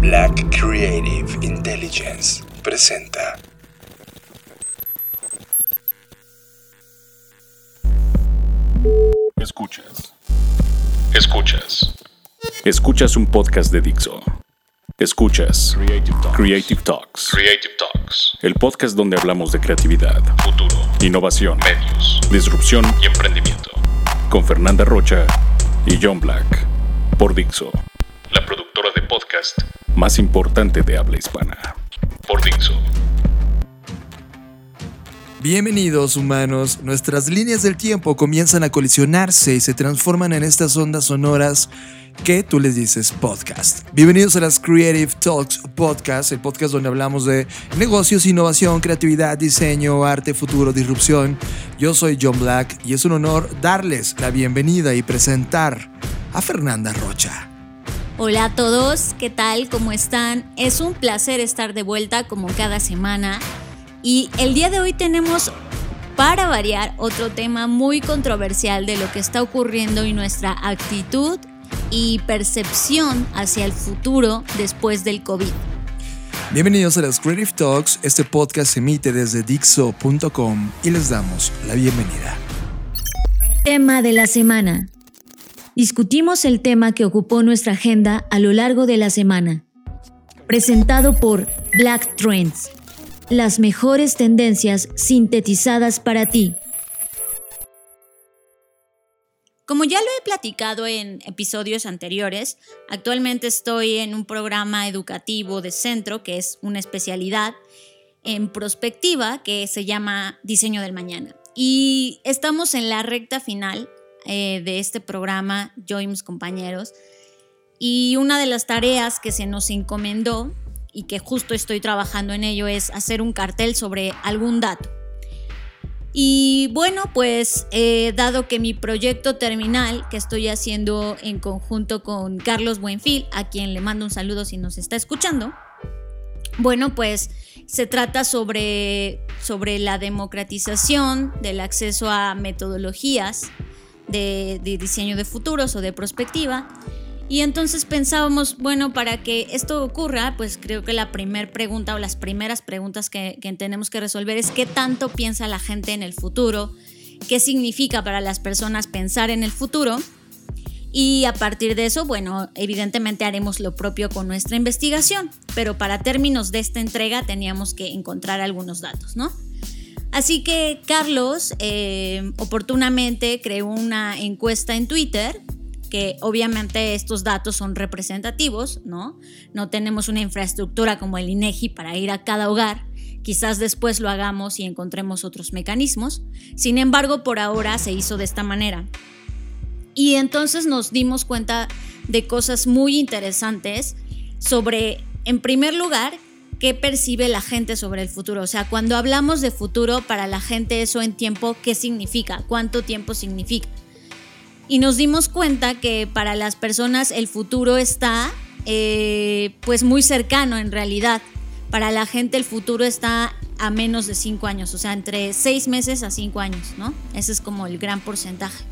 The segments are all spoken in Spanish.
Black Creative Intelligence presenta. Escuchas. Escuchas. Escuchas un podcast de Dixo. Escuchas Creative Talks. Creative Talks. Creative Talks. El podcast donde hablamos de creatividad, Futuro. innovación, Medios. disrupción Y emprendimiento. con Fernanda Rocha y John Black. Por Dixo, La productora de podcast más importante de habla hispana. por Dixo. Bienvenidos humanos, nuestras líneas del tiempo comienzan a colisionarse y se transforman en estas ondas sonoras que tú les dices podcast. Bienvenidos a las Creative Talks Podcast, el podcast donde hablamos de negocios, innovación, creatividad, diseño, arte, futuro, disrupción. Yo soy John Black y es un honor darles la bienvenida y presentar a Fernanda Rocha. Hola a todos, ¿qué tal? ¿Cómo están? Es un placer estar de vuelta como cada semana y el día de hoy tenemos para variar otro tema muy controversial de lo que está ocurriendo y nuestra actitud y percepción hacia el futuro después del COVID. Bienvenidos a las Creative Talks, este podcast se emite desde Dixo.com y les damos la bienvenida. Tema de la semana. Discutimos el tema que ocupó nuestra agenda a lo largo de la semana. Presentado por Black Trends. Las mejores tendencias sintetizadas para ti. Como ya lo he platicado en episodios anteriores, actualmente estoy en un programa educativo de centro que es una especialidad en prospectiva que se llama Diseño del Mañana. Y estamos en la recta final eh, de este programa, yo y mis compañeros. Y una de las tareas que se nos encomendó y que justo estoy trabajando en ello es hacer un cartel sobre algún dato. Y bueno, pues eh, dado que mi proyecto terminal que estoy haciendo en conjunto con Carlos Buenfil, a quien le mando un saludo si nos está escuchando, bueno, pues se trata sobre, sobre la democratización del acceso a metodologías de, diseño de futuros o de prospectiva. Y entonces pensábamos, bueno, para que esto ocurra, pues creo que la primera pregunta o las primeras preguntas que, tenemos que resolver es qué tanto piensa la gente en el futuro, qué significa para las personas pensar en el futuro. Y a partir de eso, bueno, evidentemente haremos lo propio con nuestra investigación, pero para términos de esta entrega teníamos que encontrar algunos datos, ¿no? Así que Carlos eh, oportunamente creó una encuesta en Twitter que obviamente estos datos son representativos, ¿no? No tenemos una infraestructura como el INEGI para ir a cada hogar. Quizás después lo hagamos y encontremos otros mecanismos. Sin embargo, por ahora se hizo de esta manera. Y entonces nos dimos cuenta de cosas muy interesantes sobre, en primer lugar, qué percibe la gente sobre el futuro. O sea, cuando hablamos de futuro, para la gente eso en tiempo, ¿qué significa? ¿Cuánto tiempo significa? y nos dimos cuenta que para las personas el futuro está eh, pues muy cercano en realidad. Para la gente el futuro está a menos de cinco años, o sea, entre seis meses a cinco años, ¿no? Ese es como el gran porcentaje.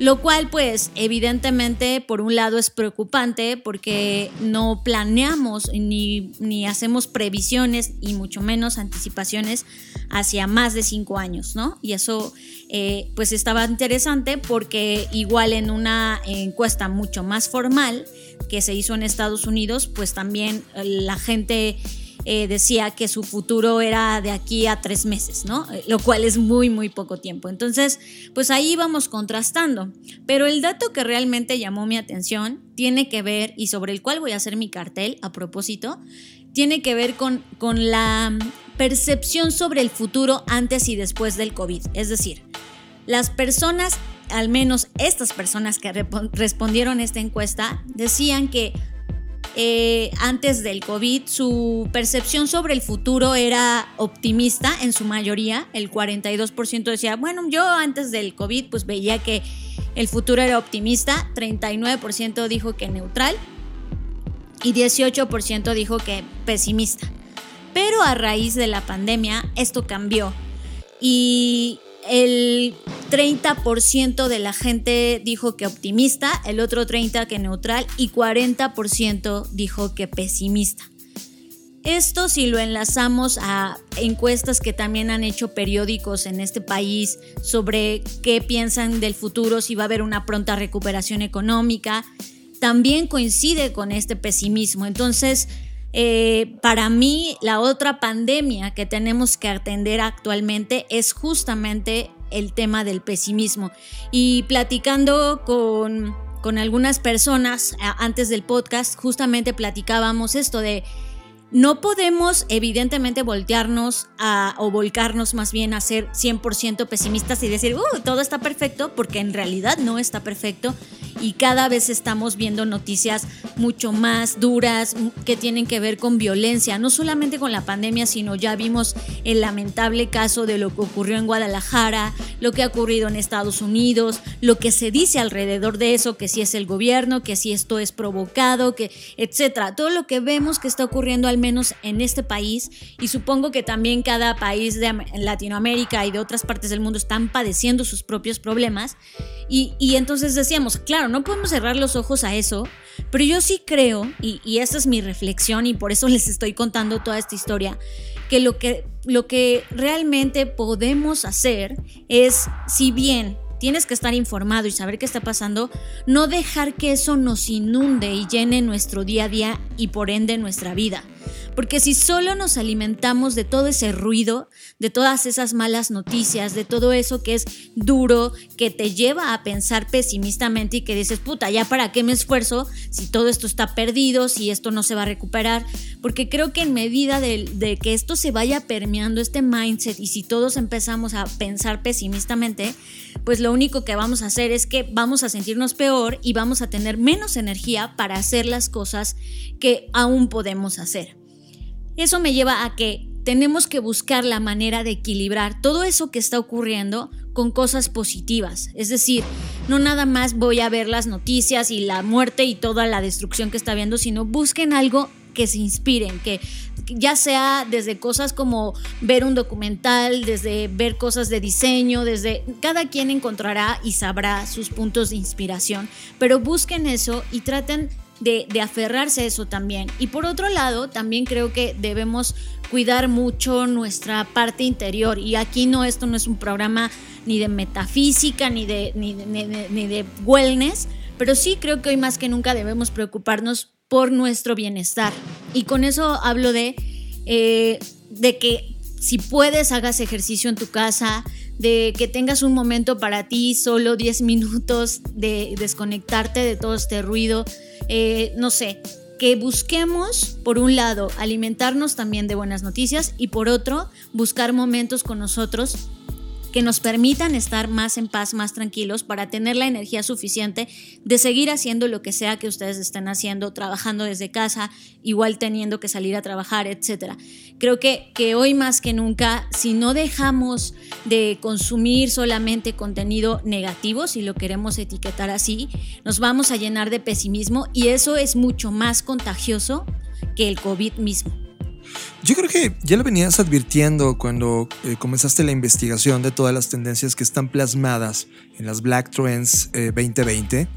Lo cual, pues, evidentemente, por un lado es preocupante porque no planeamos ni, ni hacemos previsiones y mucho menos anticipaciones hacia más de cinco años, ¿no? Y eso, eh, pues, estaba interesante porque igual en una encuesta mucho más formal que se hizo en Estados Unidos, pues también la gente eh, decía que su futuro era de aquí a tres meses, ¿no? Lo cual es muy, muy poco tiempo. Entonces, pues ahí íbamos contrastando. Pero el dato que realmente llamó mi atención tiene que ver, y sobre el cual voy a hacer mi cartel a propósito, tiene que ver con, con la percepción sobre el futuro antes y después del COVID. Es decir, las personas, al menos estas personas que respondieron esta encuesta, decían que eh, antes del COVID, su percepción sobre el futuro era optimista en su mayoría. El 42% decía, bueno, yo antes del COVID pues veía que el futuro era optimista, 39% dijo que neutral y 18% dijo que pesimista. Pero a raíz de la pandemia esto cambió y el 30% de la gente dijo que optimista, el otro 30% que neutral y 40% dijo que pesimista. Esto si lo enlazamos a encuestas que también han hecho periódicos en este país sobre qué piensan del futuro, si va a haber una pronta recuperación económica, también coincide con este pesimismo. Entonces, eh, para mí, la otra pandemia que tenemos que atender actualmente es justamente el tema del pesimismo. Y platicando con, con algunas personas antes del podcast, justamente platicábamos esto de no podemos evidentemente voltearnos a, o volcarnos más bien a ser 100% pesimistas y decir, uh, todo está perfecto, porque en realidad no está perfecto. Y cada vez estamos viendo noticias mucho más duras que tienen que ver con violencia, no solamente con la pandemia, sino ya vimos el lamentable caso de lo que ocurrió en Guadalajara, lo que ha ocurrido en Estados Unidos, lo que se dice alrededor de eso, que si es el gobierno, que si esto es provocado, que etcétera, todo lo que vemos que está ocurriendo al menos en este país y supongo que también cada país de Latinoamérica y de otras partes del mundo están padeciendo sus propios problemas. Y, y entonces decíamos, claro, no podemos cerrar los ojos a eso, pero yo sí creo, y, y esa es mi reflexión y por eso les estoy contando toda esta historia, que lo que, lo que realmente podemos hacer es, si bien tienes que estar informado y saber qué está pasando, no dejar que eso nos inunde y llene nuestro día a día y por ende nuestra vida. Porque si solo nos alimentamos de todo ese ruido, de todas esas malas noticias, de todo eso que es duro, que te lleva a pensar pesimistamente y que dices, puta, ya para qué me esfuerzo si todo esto está perdido, si esto no se va a recuperar. Porque creo que en medida de, de que esto se vaya permeando, este mindset, y si todos empezamos a pensar pesimistamente, pues lo único que vamos a hacer es que vamos a sentirnos peor y vamos a tener menos energía para hacer las cosas que aún podemos hacer. Eso me lleva a que tenemos que buscar la manera de equilibrar todo eso que está ocurriendo con cosas positivas. Es decir, no nada más voy a ver las noticias y la muerte y toda la destrucción que está habiendo, sino busquen algo que se inspiren, que ya sea desde cosas como ver un documental, desde ver cosas de diseño, desde cada quien encontrará y sabrá sus puntos de inspiración, pero busquen eso y traten de, aferrarse a eso también. Y por otro lado, también creo que debemos cuidar mucho nuestra parte interior. Y aquí no, esto no es un programa ni de metafísica, ni de, ni, de wellness, pero sí creo que hoy más que nunca debemos preocuparnos por nuestro bienestar. Y con eso hablo de, eh, de que si puedes, hagas ejercicio en tu casa, de que tengas un momento para ti, solo 10 minutos de desconectarte de todo este ruido, eh, no sé, que busquemos, por un lado, alimentarnos también de buenas noticias y por otro, buscar momentos con nosotros que nos permitan estar más en paz, más tranquilos, para tener la energía suficiente de seguir haciendo lo que sea que ustedes estén haciendo, trabajando desde casa, igual teniendo que salir a trabajar, etc. Creo que, que hoy más que nunca, si no dejamos de consumir solamente contenido negativo, si lo queremos etiquetar así, nos vamos a llenar de pesimismo y eso es mucho más contagioso que el COVID mismo. Yo creo que ya lo venías advirtiendo cuando eh, comenzaste la investigación de todas las tendencias que están plasmadas en las Black Trends 2020, eh,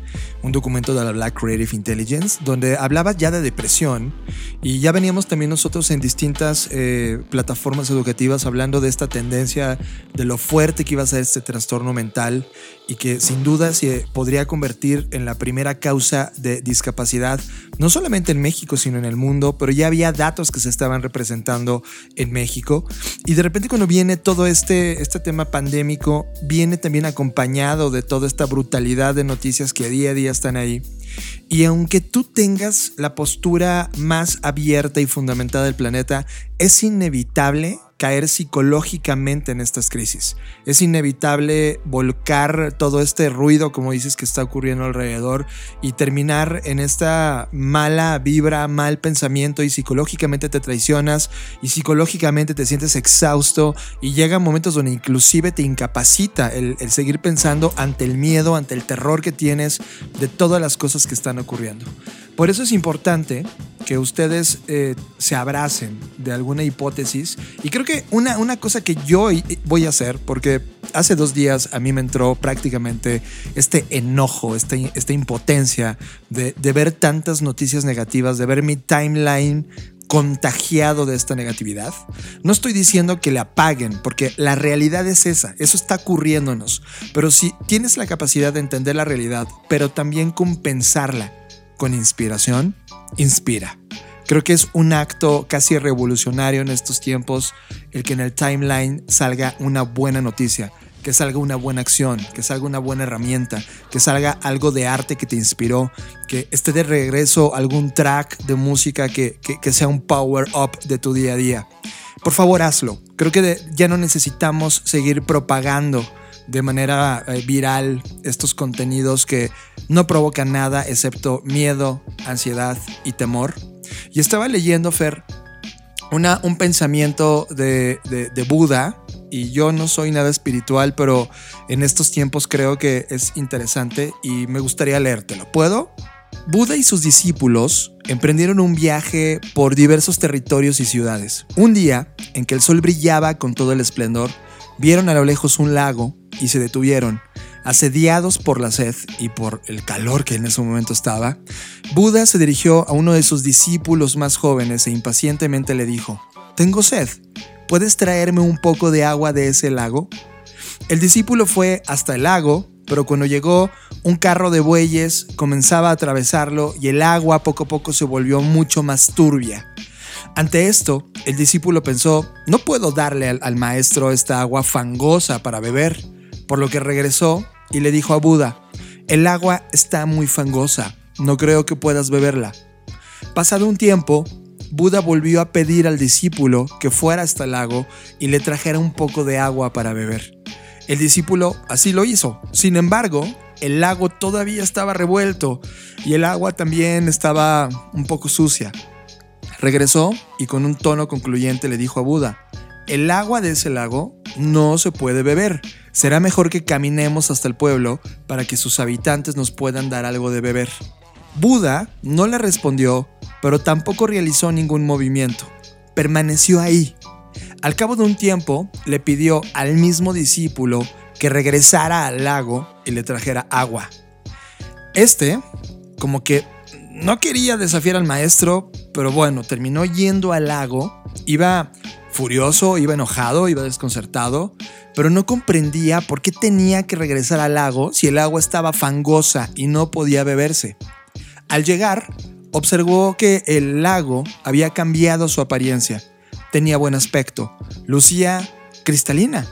un documento de la Black Creative Intelligence, donde hablaba ya de depresión y ya veníamos también nosotros en distintas eh, plataformas educativas hablando de esta tendencia, de lo fuerte que iba a ser este trastorno mental y que sin duda se podría convertir en la primera causa de discapacidad, no solamente en México, sino en el mundo, pero ya había datos que se estaban representando en México. Y de repente cuando viene todo este, este tema pandémico, viene también acompañado de toda esta brutalidad de noticias que día a día están ahí. Y aunque tú tengas la postura más abierta y fundamentada del planeta, es inevitable caer psicológicamente en estas crisis. Es inevitable volcar todo este ruido, como dices, que está ocurriendo alrededor y terminar en esta mala vibra, mal pensamiento y psicológicamente te traicionas y psicológicamente te sientes exhausto y llegan momentos donde inclusive te incapacita el, el seguir pensando ante el miedo, ante el terror que tienes de todas las cosas que están ocurriendo. Por eso es importante que ustedes eh, se abracen de alguna hipótesis. Y creo que una, una cosa que yo voy a hacer, porque hace dos días a mí me entró prácticamente este enojo, este, esta impotencia de, de ver tantas noticias negativas, de ver mi timeline contagiado de esta negatividad. No estoy diciendo que le apaguen, porque la realidad es esa, eso está ocurriéndonos. Pero si tienes la capacidad de entender la realidad, pero también compensarla con inspiración, inspira. Creo que es un acto casi revolucionario en estos tiempos el que en el timeline salga una buena noticia, que salga una buena acción, que salga una buena herramienta, que salga algo de arte que te inspiró, que esté de regreso algún track de música que, que, sea un power up de tu día a día. Por favor, hazlo. Creo que ya no necesitamos seguir propagando de manera eh, viral estos contenidos que no provocan nada excepto miedo, ansiedad y temor. Y estaba leyendo, Fer, un pensamiento de, de, Buda, y yo no soy nada espiritual, pero en estos tiempos creo que es interesante y me gustaría leértelo. ¿Puedo? Buda y sus discípulos emprendieron un viaje por diversos territorios y ciudades. Un día, en que el sol brillaba con todo el esplendor, vieron a lo lejos un lago y se detuvieron Asediados por la sed y por el calor que en ese momento estaba, Buda se dirigió a uno de sus discípulos más jóvenes e impacientemente le dijo, Tengo sed, ¿puedes traerme un poco de agua de ese lago? El discípulo fue hasta el lago, pero cuando llegó, un carro de bueyes comenzaba a atravesarlo y el agua poco a poco se volvió mucho más turbia. Ante esto, el discípulo pensó, no puedo darle al, maestro esta agua fangosa para beber, por lo que regresó y le dijo a Buda, el agua está muy fangosa, no creo que puedas beberla. Pasado un tiempo, Buda volvió a pedir al discípulo que fuera hasta el lago y le trajera un poco de agua para beber. El discípulo así lo hizo. Sin embargo, el lago todavía estaba revuelto y el agua también estaba un poco sucia. Regresó y con un tono concluyente le dijo a Buda, el agua de ese lago no se puede beber. Será mejor que caminemos hasta el pueblo para que sus habitantes nos puedan dar algo de beber. Buda no le respondió, pero tampoco realizó ningún movimiento. Permaneció ahí. Al cabo de un tiempo, le pidió al mismo discípulo que regresara al lago y le trajera agua. Este, como que no quería desafiar al maestro, pero bueno, terminó yendo al lago. Iba furioso, iba enojado, iba desconcertado, pero no comprendía por qué tenía que regresar al lago si el agua estaba fangosa y no podía beberse. Al llegar, observó que el lago había cambiado su apariencia. Tenía buen aspecto, lucía cristalina.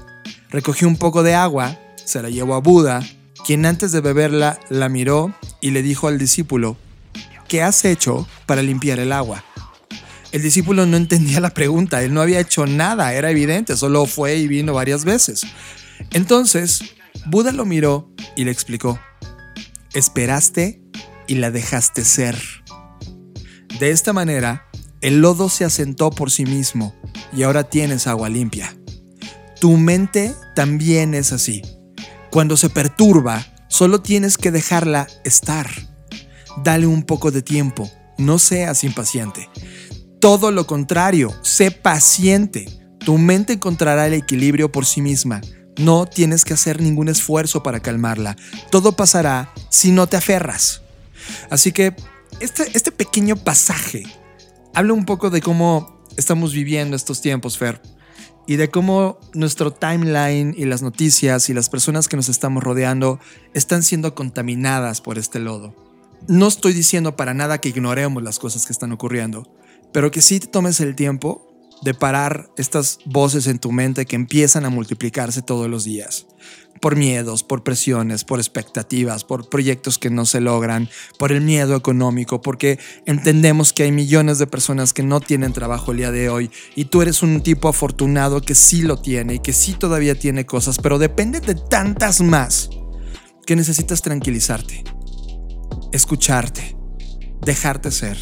Recogió un poco de agua, se la llevó a Buda, quien antes de beberla la miró y le dijo al discípulo, ¿qué has hecho para limpiar el agua? El discípulo no entendía la pregunta, él no había hecho nada, era evidente, solo fue y vino varias veces. Entonces, Buda lo miró y le explicó, esperaste y la dejaste ser. De esta manera, el lodo se asentó por sí mismo y ahora tienes agua limpia. Tu mente también es así. Cuando se perturba, solo tienes que dejarla estar. Dale un poco de tiempo, no seas impaciente todo lo contrario, sé paciente. Tu mente encontrará el equilibrio por sí misma. No tienes que hacer ningún esfuerzo para calmarla. Todo pasará si no te aferras. Así que este, este pequeño pasaje habla un poco de cómo estamos viviendo estos tiempos, Fer, y de cómo nuestro timeline y las noticias y las personas que nos estamos rodeando están siendo contaminadas por este lodo. No estoy diciendo para nada que ignoremos las cosas que están ocurriendo, pero que sí te tomes el tiempo de parar estas voces en tu mente que empiezan a multiplicarse todos los días. Por miedos, por presiones, por expectativas, por proyectos que no se logran, por el miedo económico, porque entendemos que hay millones de personas que no tienen trabajo el día de hoy y tú eres un tipo afortunado que sí lo tiene y que sí todavía tiene cosas, pero depende de tantas más que necesitas tranquilizarte, escucharte, dejarte ser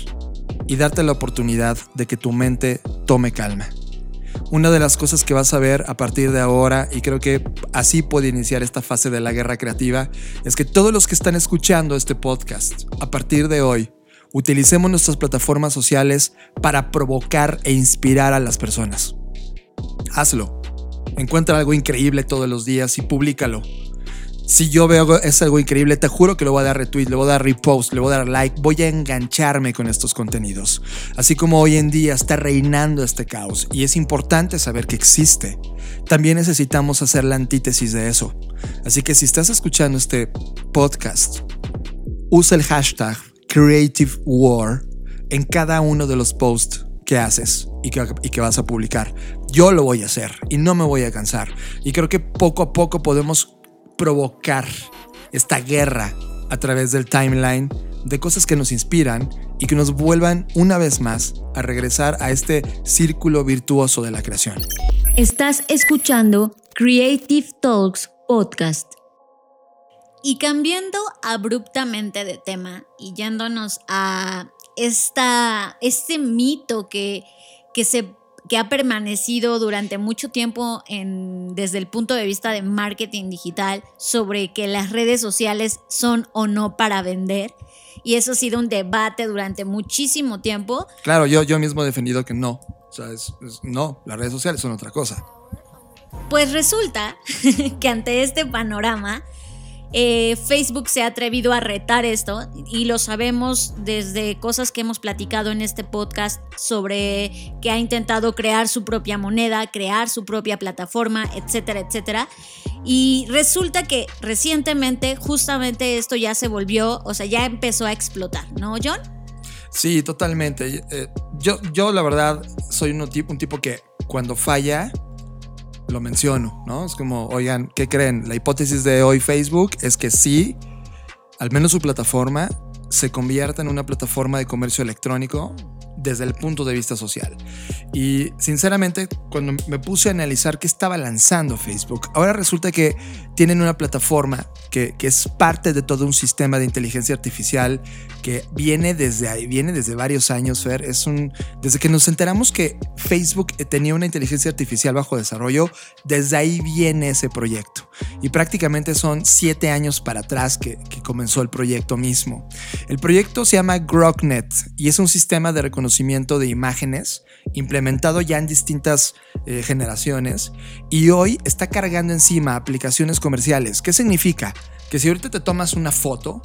y darte la oportunidad de que tu mente tome calma. Una de las cosas que vas a ver a partir de ahora, y creo que así puede iniciar esta fase de la guerra creativa, es que todos los que están escuchando este podcast, a partir de hoy, utilicemos nuestras plataformas sociales para provocar e inspirar a las personas. Hazlo. Encuentra algo increíble todos los días y públicalo. Si yo veo es algo increíble, te juro que le voy a dar retweet, le voy a dar repost, le voy a dar like, voy a engancharme con estos contenidos. Así como hoy en día está reinando este caos y es importante saber que existe, también necesitamos hacer la antítesis de eso. Así que si estás escuchando este podcast, usa el hashtag Creative War en cada uno de los posts que haces y que, y que, vas a publicar. Yo lo voy a hacer y no me voy a cansar. Y creo que poco a poco podemos provocar esta guerra a través del timeline de cosas que nos inspiran y que nos vuelvan una vez más a regresar a este círculo virtuoso de la creación. Estás escuchando Creative Talks Podcast. Y cambiando abruptamente de tema y yéndonos a esta, este mito que, que se que ha permanecido durante mucho tiempo en, desde el punto de vista de marketing digital sobre que las redes sociales son o no para vender. Y eso ha sido un debate durante muchísimo tiempo. Claro, yo, yo mismo he defendido que no. O sea, no, las redes sociales son otra cosa. Pues resulta que ante este panorama, eh, Facebook se ha atrevido a retar esto y lo sabemos desde cosas que hemos platicado en este podcast sobre que ha intentado crear su propia moneda, crear su propia plataforma, etcétera, etcétera. Y resulta que recientemente justamente esto ya se volvió, o sea, ya empezó a explotar, ¿no, John? Sí, totalmente. Eh, yo, yo la verdad soy un tipo, un tipo que cuando falla lo menciono, ¿no? Es como, oigan, ¿qué creen? La hipótesis de hoy Facebook es que sí, al menos su plataforma se convierta en una plataforma de comercio electrónico desde el punto de vista social. Y sinceramente, cuando me puse a analizar qué estaba lanzando Facebook, ahora resulta que tienen una plataforma que, que, es parte de todo un sistema de inteligencia artificial que viene desde ahí, viene desde varios años, Fer. Es un, desde que nos enteramos que Facebook tenía una inteligencia artificial bajo desarrollo, desde ahí viene ese proyecto. Y prácticamente son siete años para atrás que, que comenzó el proyecto mismo. El proyecto se llama GrokNet y es un sistema de reconocimiento de imágenes implementado ya en distintas eh, generaciones y hoy está cargando encima aplicaciones comerciales. ¿Qué significa? Que si ahorita te tomas una foto,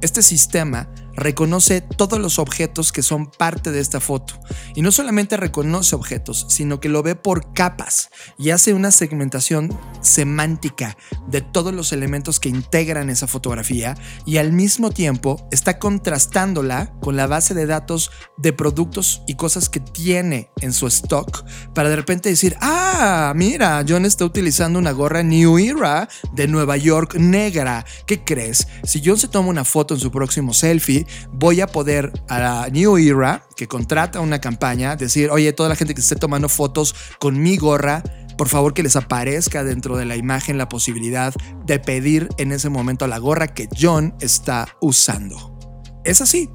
este sistema reconoce todos los objetos que son parte de esta foto. Y no solamente reconoce objetos, sino que lo ve por capas y hace una segmentación semántica de todos los elementos que integran esa fotografía y al mismo tiempo está contrastándola con la base de datos de productos y cosas que tiene en su stock para de repente decir, ah, mira, John está utilizando una gorra New Era de Nueva York negra. ¿Qué crees? Si John se toma una foto en su próximo selfie, voy a poder a la New Era, que contrata una campaña, decir, oye, toda la gente que esté tomando fotos con mi gorra, por favor que les aparezca dentro de la imagen la posibilidad de pedir en ese momento la gorra que John está usando. Es así.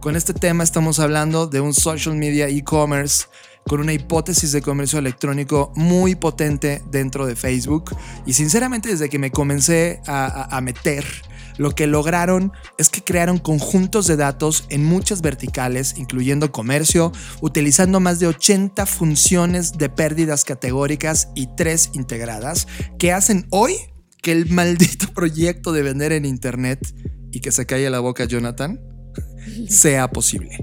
Con este tema estamos hablando de un social media e-commerce con una hipótesis de comercio electrónico muy potente dentro de Facebook. Y sinceramente desde que me comencé a, meter lo que lograron es que crearon conjuntos de datos en muchas verticales, incluyendo comercio, utilizando más de 80 funciones de pérdidas categóricas y tres integradas, que hacen hoy que el maldito proyecto de vender en Internet y que se calle la boca Jonathan sea posible.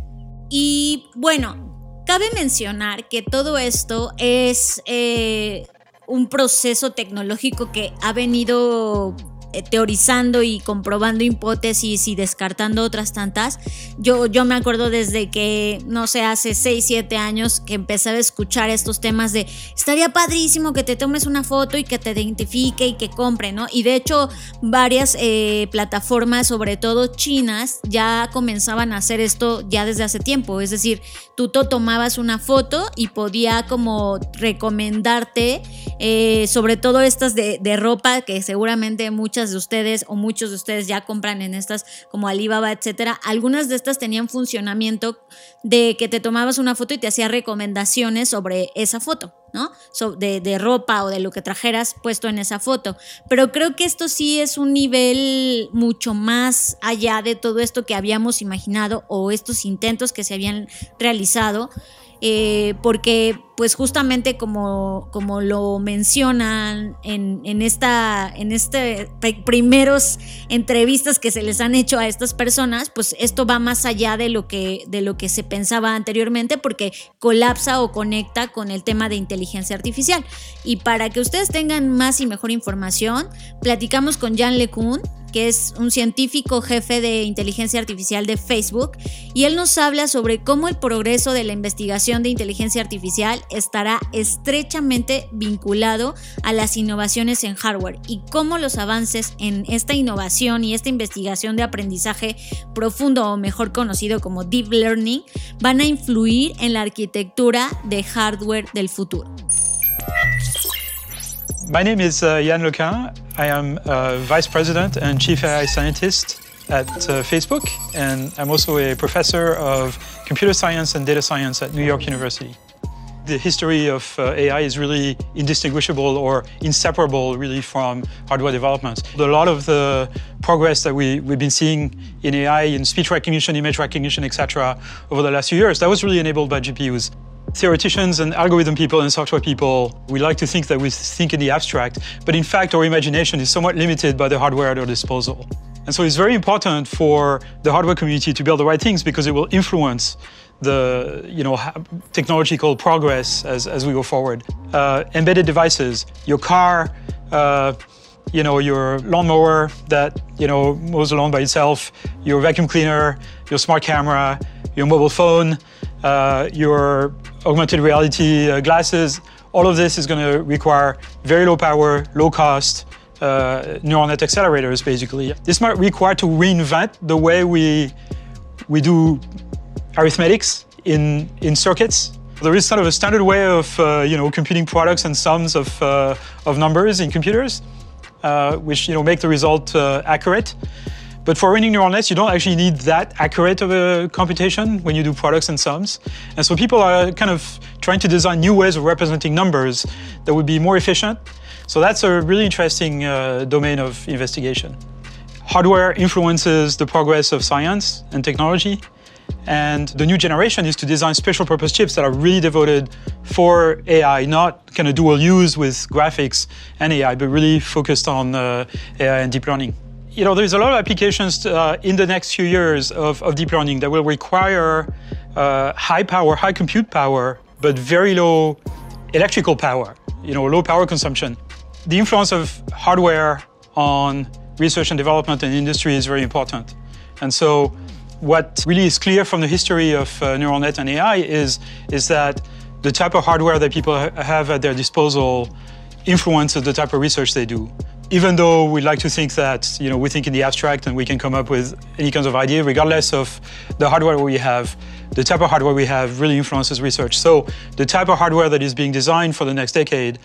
Y bueno, cabe mencionar que todo esto es eh, un proceso tecnológico que ha venido teorizando y comprobando hipótesis y descartando otras tantas. Yo, yo me acuerdo desde que, no sé, hace 6, 7 años que empecé a escuchar estos temas de estaría padrísimo que te tomes una foto y que te identifique y que compre, ¿no? Y de hecho, varias eh, plataformas, sobre todo chinas, ya comenzaban a hacer esto ya desde hace tiempo. Es decir, tú tomabas una foto y podía como recomendarte, eh, sobre todo estas de, de ropa, que seguramente muchas de ustedes o muchos de ustedes ya compran en estas como Alibaba, etcétera, algunas de estas tenían funcionamiento de que te tomabas una foto y te hacía recomendaciones sobre esa foto. ¿no? de, de, ropa o de lo que trajeras puesto en esa foto. Pero creo que esto sí es un nivel mucho más allá de todo esto que habíamos imaginado o estos intentos que se habían realizado. eh, porque pues justamente como, como lo mencionan en, en esta en este primeros entrevistas que se les han hecho a estas personas, pues esto va más allá de lo que de lo que se pensaba anteriormente porque colapsa o conecta con el tema de inteligencia artificial. Y para que ustedes tengan más y mejor información, platicamos con Jan LeCun que es un científico jefe de inteligencia artificial de Facebook, y él nos habla sobre cómo el progreso de la investigación de inteligencia artificial estará estrechamente vinculado a las innovaciones en hardware y cómo los avances en esta innovación y esta investigación de aprendizaje profundo o mejor conocido como deep learning van a influir en la arquitectura de hardware del futuro. My name is uh, Jan Lequin. I am uh, Vice President and Chief AI Scientist at uh, Facebook, and I'm also a professor of computer science and data science at New York University. The history of uh, AI is really indistinguishable or inseparable, really, from hardware development. A lot of the progress that we, we've been seeing in AI, in speech recognition, image recognition, etc., over the last few years, that was really enabled by GPUs theoreticians and algorithm people and software people, we like to think that we think in the abstract, but in fact, our imagination is somewhat limited by the hardware at our disposal. And so it's very important for the hardware community to build the right things because it will influence the you know technological progress as, as we go forward. Uh, embedded devices, your car, uh, you know your lawnmower that you know mows the lawn by itself, your vacuum cleaner, your smart camera, your mobile phone, uh, your augmented reality uh, glasses, all of this is going to require very low power, low cost uh, neural net accelerators, basically. This might require to reinvent the way we, we do arithmetics in, in circuits. There is sort of a standard way of uh, you know, computing products and sums of, uh, of numbers in computers, uh, which you know, make the result accurate. But for running neural nets, you don't actually need that accurate of a computation when you do products and sums. And so people are kind of trying to design new ways of representing numbers that would be more efficient. So that's a really interesting uh, domain of investigation. Hardware influences the progress of science and technology. And the new generation is to design special purpose chips that are really devoted for AI, not kind of dual use with graphics and AI, but really focused on uh, AI and deep learning you know, there's a lot of applications uh, in the next few years of, of deep learning that will require uh, high power, high compute power, but very low electrical power, you know, low power consumption. The influence of hardware on research and development and industry is very important. And so what really is clear from the history of uh, neural net and AI is, is that the type of hardware that people ha have at their disposal influences the type of research they do even though we like to think that you know we think in the abstract and we can come up with any kinds of idea, regardless of the hardware we have, the type of hardware we have really influences research. So the type of hardware that is being designed for the next decade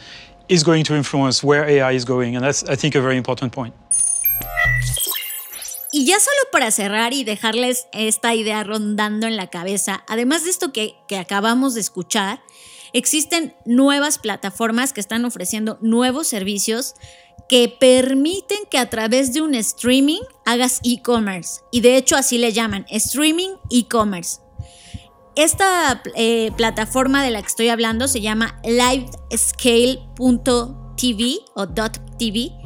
is going to influence where AI is going, and that's I think a very important point. Y ya solo para cerrar y dejarles esta idea rondando en la cabeza, además de esto que, acabamos de escuchar, existen nuevas plataformas que están ofreciendo nuevos servicios que permiten que a través de un streaming hagas e-commerce. Y de hecho así le llaman, streaming e-commerce. Esta eh, plataforma de la que estoy hablando se llama livescale.tv o .tv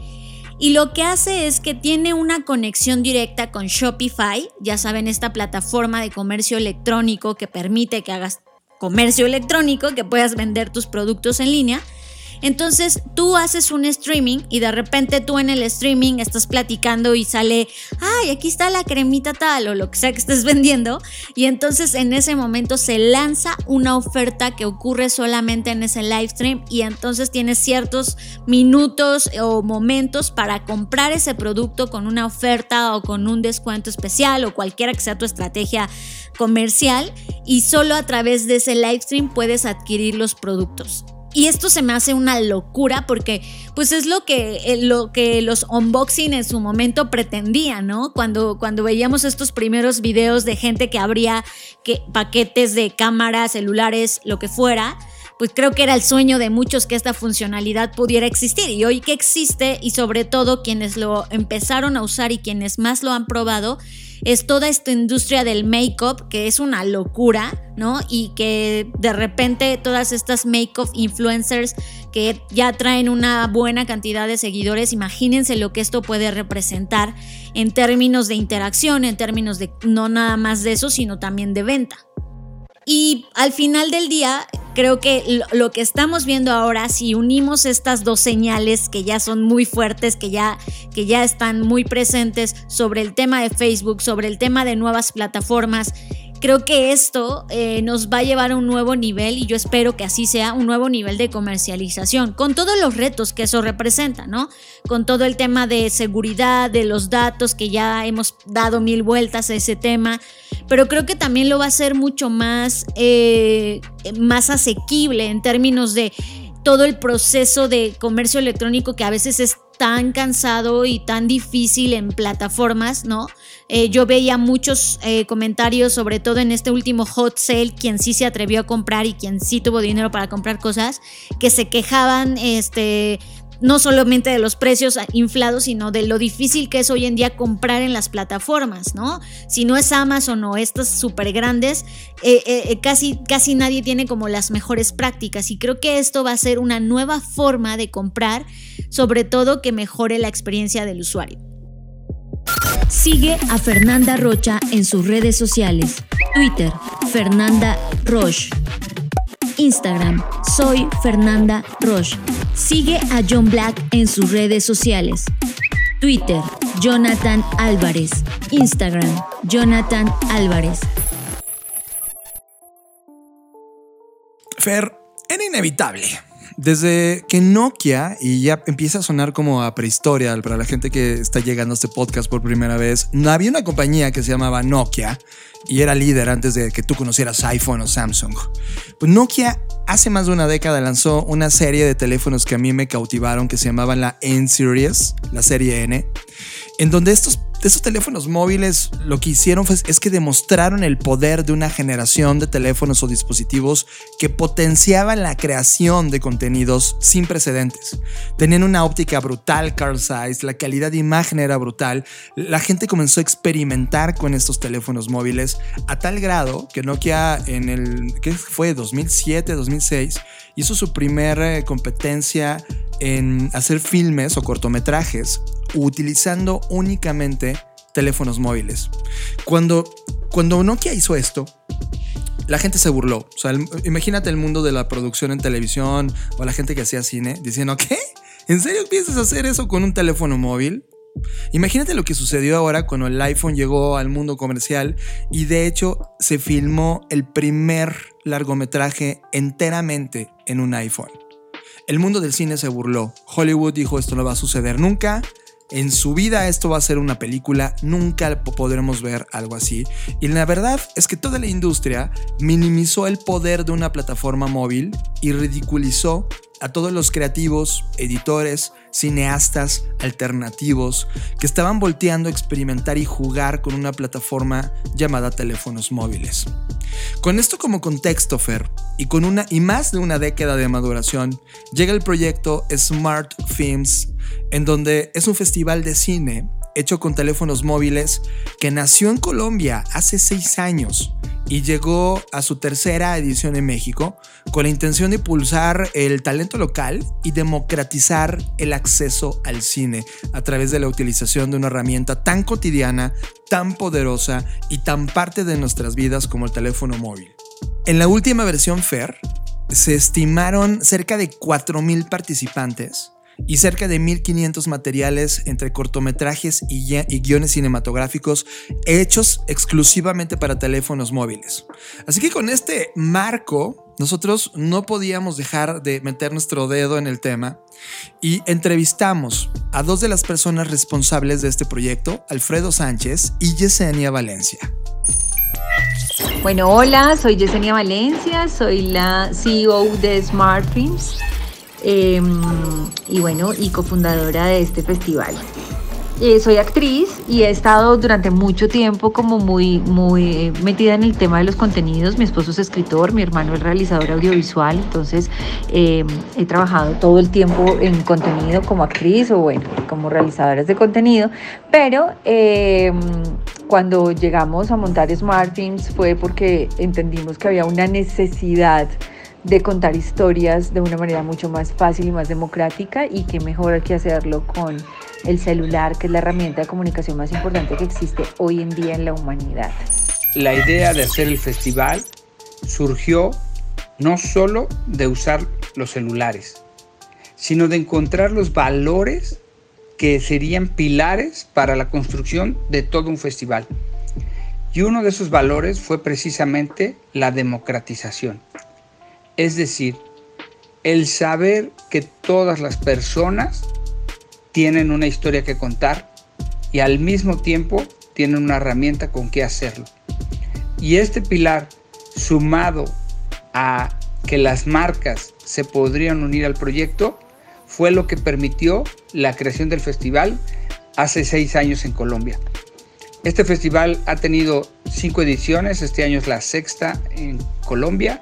y lo que hace es que tiene una conexión directa con Shopify, ya saben, esta plataforma de comercio electrónico que permite que hagas comercio electrónico, que puedas vender tus productos en línea entonces tú haces un streaming y de repente tú en el streaming estás platicando y sale, ay, aquí está la cremita tal o lo que sea que estés vendiendo. Y entonces en ese momento se lanza una oferta que ocurre solamente en ese live stream y entonces tienes ciertos minutos o momentos para comprar ese producto con una oferta o con un descuento especial o cualquiera que sea tu estrategia comercial y solo a través de ese live stream puedes adquirir los productos. Y esto se me hace una locura porque pues es lo que, eh, lo que los unboxing en su momento pretendían, ¿no? Cuando, cuando veíamos estos primeros videos de gente que abría que, paquetes de cámaras, celulares, lo que fuera, pues creo que era el sueño de muchos que esta funcionalidad pudiera existir. Y hoy que existe, y sobre todo quienes lo empezaron a usar y quienes más lo han probado, es toda esta industria del make-up, que es una locura, ¿no? Y que de repente todas estas make-up influencers que ya traen una buena cantidad de seguidores, imagínense lo que esto puede representar en términos de interacción, en términos de no nada más de eso, sino también de venta. Y al final del día, creo que lo que estamos viendo ahora, si unimos estas dos señales que ya son muy fuertes, que ya, que ya están muy presentes sobre el tema de Facebook, sobre el tema de nuevas plataformas, creo que esto eh, nos va a llevar a un nuevo nivel y yo espero que así sea, un nuevo nivel de comercialización, con todos los retos que eso representa, ¿no? Con todo el tema de seguridad, de los datos, que ya hemos dado mil vueltas a ese tema, pero creo que también lo va a hacer mucho más, eh, más asequible en términos de todo el proceso de comercio electrónico que a veces es tan cansado y tan difícil en plataformas, ¿no? Eh, yo veía muchos eh, comentarios, sobre todo en este último hot sale, quien sí se atrevió a comprar y quien sí tuvo dinero para comprar cosas, que se quejaban este, no solamente de los precios inflados, sino de lo difícil que es hoy en día comprar en las plataformas, ¿no? Si no es Amazon o estas súper grandes, eh, casi, casi nadie tiene como las mejores prácticas y creo que esto va a ser una nueva forma de comprar, sobre todo que mejore la experiencia del usuario. Sigue a Fernanda Rocha en sus redes sociales. Twitter, Fernanda Roche. Instagram, soy Fernanda Roche. Sigue a John Black en sus redes sociales. Twitter, Jonathan Álvarez. Instagram, Jonathan Álvarez. Fer, era inevitable. Desde que Nokia, y ya empieza a sonar como a prehistoria para la gente que está llegando a este podcast por primera vez, había una compañía que se llamaba Nokia y era líder antes de que tú conocieras iPhone o Samsung. Pues Nokia hace más de una década lanzó una serie de teléfonos que a mí me cautivaron que se llamaban la N-Series, la serie N, en donde estos teléfonos móviles lo que hicieron es que demostraron el poder de una generación de teléfonos o dispositivos que potenciaban la creación de contenidos sin precedentes. Tenían una óptica brutal, Carl Zeiss, la calidad de imagen era brutal. La gente comenzó a experimentar con estos teléfonos móviles a tal grado que Nokia en el, ¿qué fue? 2007, 2006, hizo su primera eh, competencia en hacer filmes o cortometrajes utilizando únicamente teléfonos móviles. Cuando, cuando Nokia hizo esto, la gente se burló. Imagínate el mundo de la producción en televisión o la gente que hacía cine diciendo, ¿qué? ¿En serio piensas hacer eso con un teléfono móvil? Imagínate lo que sucedió ahora cuando el iPhone llegó al mundo comercial y de hecho se filmó el primer largometraje enteramente en un iPhone. El mundo del cine se burló. Hollywood dijo esto no va a suceder nunca en su vida esto va a ser una película, nunca podremos ver algo así. Y la verdad es que toda la industria minimizó el poder de una plataforma móvil y ridiculizó a todos los creativos, editores, cineastas alternativos que estaban volteando a experimentar y jugar con una plataforma llamada teléfonos móviles. Con esto como contexto, Fer, y con una y más de una década de maduración, llega el proyecto Smart Films, en donde es un festival de cine hecho con teléfonos móviles que nació en Colombia hace seis años y llegó a su tercera edición en México con la intención de impulsar el talento local y democratizar el acceso al cine a través de la utilización de una herramienta tan cotidiana, tan poderosa y tan parte de nuestras vidas como el teléfono móvil. En la última versión FAIR se estimaron cerca de 4.000 participantes y cerca de 1500 materiales entre cortometrajes y, guiones cinematográficos hechos exclusivamente para teléfonos móviles. Así que con este marco, nosotros no podíamos dejar de meter nuestro dedo en el tema y entrevistamos a dos de las personas responsables de este proyecto, Alfredo Sánchez y Yesenia Valencia. Bueno, hola, soy Yesenia Valencia, soy la CEO de Smart Films. Em, y bueno, y cofundadora de este festival. eh, soy actriz y he estado durante mucho tiempo como muy, muy metida en el tema de los contenidos. Mi esposo es escritor, mi hermano es realizador audiovisual, entonces eh, he trabajado todo el tiempo en contenido como actriz o bueno, como realizadora de contenido, pero eh, cuando llegamos a montar Smart Films fue porque entendimos que había una necesidad de contar historias de una manera mucho más fácil y más democrática y que mejor que hacerlo con el celular, que es la herramienta de comunicación más importante que existe hoy en día en la humanidad. La idea de hacer el festival surgió no solo de usar los celulares, sino de encontrar los valores que serían pilares para la construcción de todo un festival. Y uno de esos valores fue precisamente la democratización. Es decir, el saber que todas las personas tienen una historia que contar y al mismo tiempo tienen una herramienta con que hacerlo. Y este pilar, sumado a que las marcas se podrían unir al proyecto, fue lo que permitió la creación del festival hace seis años en Colombia. Este festival ha tenido cinco ediciones, este año es la sexta en Colombia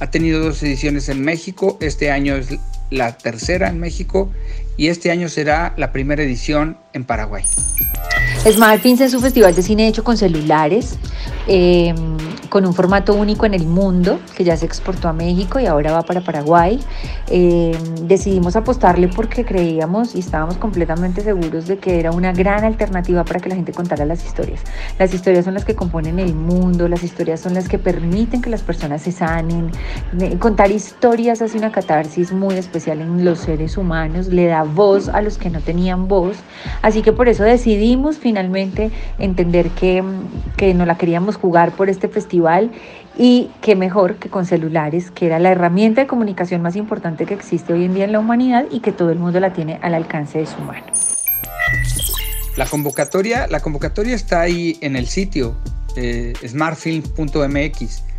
ha tenido dos ediciones en México, este año es la tercera en México y este año será la primera edición en Paraguay. SmartFins es un festival de cine hecho con celulares, eh, con un formato único en el mundo, que ya se exportó a México y ahora va para Paraguay. Eh, decidimos apostarle porque creíamos y estábamos completamente seguros de que era una gran alternativa para que la gente contara las historias. Las historias son las que componen el mundo, las historias son las que permiten que las personas se sanen. Contar historias hace una catarsis muy especial en los seres humanos, le da voz a los que no tenían voz. Así que por eso decidimos finalmente entender que, que no la queríamos jugar por este festival y qué mejor que con celulares, que era la herramienta de comunicación más importante que existe hoy en día en la humanidad y que todo el mundo la tiene al alcance de su mano. La convocatoria, la convocatoria está ahí en el sitio eh, smartfilm.mx.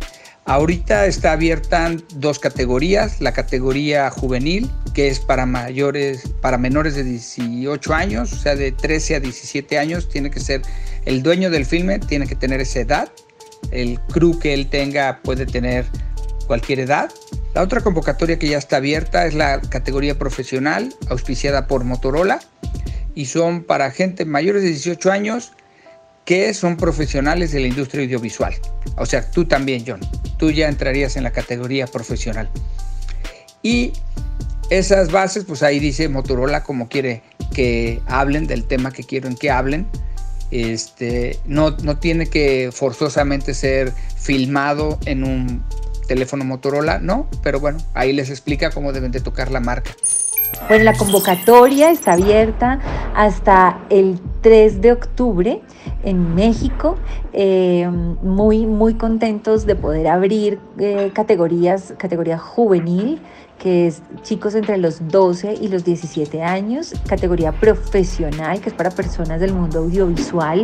Ahorita está abierta dos categorías, la categoría juvenil, que es para mayores, para menores de 18 años, o sea, de 13 a 17 años, tiene que ser el dueño del filme, tiene que tener esa edad, el crew que él tenga puede tener cualquier edad. La otra convocatoria que ya está abierta es la categoría profesional, auspiciada por Motorola, y son para gente mayores de 18 años que son profesionales de la industria audiovisual. O sea, tú también, John. Tú ya entrarías en la categoría profesional. Y esas bases, pues ahí dice Motorola como quiere que hablen del tema que quieren que hablen. Este, no, no tiene que forzosamente ser filmado en un teléfono Motorola, no, pero bueno, ahí les explica cómo deben de tocar la marca. Bueno, la convocatoria está abierta hasta el 3 de octubre en México. Eh, muy, muy contentos de poder abrir eh, categorías, categoría juvenil, que es chicos entre los 12 y los 17 años, categoría profesional, que es para personas del mundo audiovisual,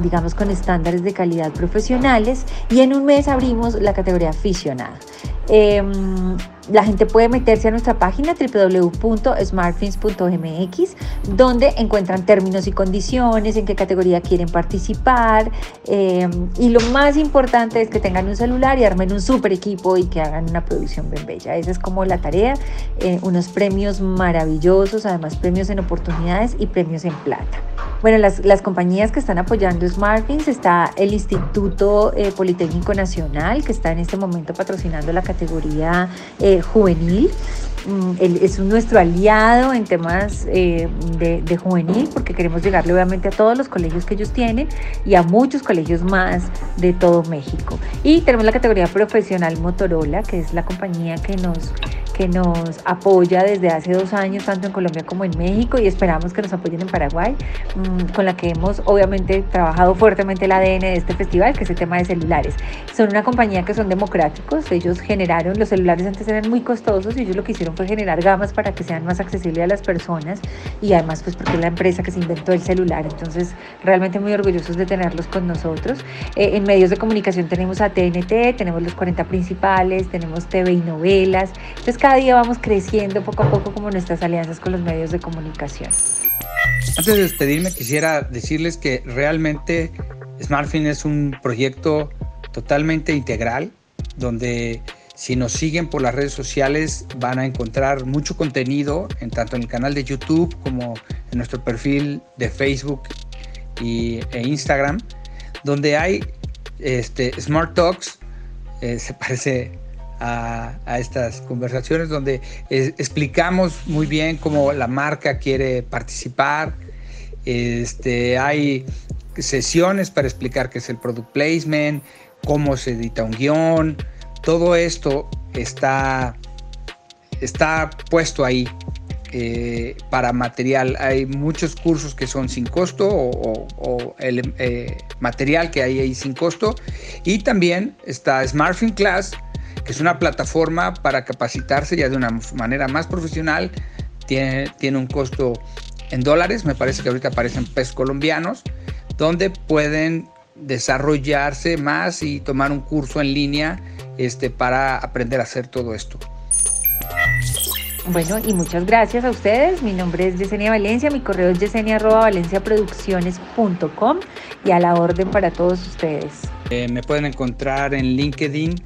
digamos con estándares de calidad profesionales, y en un mes abrimos la categoría aficionado. Em, la gente puede meterse a nuestra página www.smartfins.mx donde encuentran términos y condiciones, en qué categoría quieren participar em, y lo más importante es que tengan un celular y armen un super equipo y que hagan una producción bien bella. Esa es como la tarea, eh, unos premios maravillosos, además premios en oportunidades y premios en plata. Bueno, las, las compañías que están apoyando SmartFins está el Instituto eh, Politécnico Nacional que está en este momento patrocinando la categoría eh, juvenil. Mm, es nuestro aliado en temas eh, de, juvenil porque queremos llegarle obviamente a todos los colegios que ellos tienen y a muchos colegios más de todo México. Y tenemos la categoría profesional Motorola, que es la compañía que nos, que nos apoya desde hace dos años, tanto en Colombia como en México, y esperamos que nos apoyen en Paraguay, mm, con la que hemos obviamente trabajado fuertemente el ADN de este festival, que es el tema de celulares. Son una compañía que son democráticos, ellos generaron, los celulares antes eran muy costosos y ellos lo que hicieron fue generar gamas para que sean más accesibles a las personas y además pues porque es la empresa que se inventó el celular, entonces realmente muy orgullosos de tenerlos con nosotros. Eh, en medios de comunicación tenemos a TNT, tenemos los 40 principales, tenemos TV y novelas, entonces cada día vamos creciendo poco a poco como nuestras alianzas con los medios de comunicación. Antes de despedirme, quisiera decirles que realmente SmartFin es un proyecto totalmente integral, donde si nos siguen por las redes sociales van a encontrar mucho contenido, en tanto en el canal de YouTube como en nuestro perfil de Facebook y, e Instagram, donde hay este, Smart Talks, eh, se parece a, estas conversaciones donde explicamos muy bien cómo la marca quiere participar. Este, hay sesiones para explicar qué es el product placement, cómo se edita un guion. Todo esto está, está puesto ahí eh, para material. Hay muchos cursos que son sin costo o, el eh, material que hay ahí sin costo. Y también está SmartFin Class, que es una plataforma para capacitarse ya de una manera más profesional. Tiene, tiene un costo en dólares, me parece que ahorita aparecen pesos colombianos, donde pueden desarrollarse más y tomar un curso en línea este, para aprender a hacer todo esto. Bueno, y muchas gracias a ustedes. Mi nombre es Yesenia Valencia, mi correo es yesenia.valenciaproducciones.com y a la orden para todos ustedes. Eh, me pueden encontrar en LinkedIn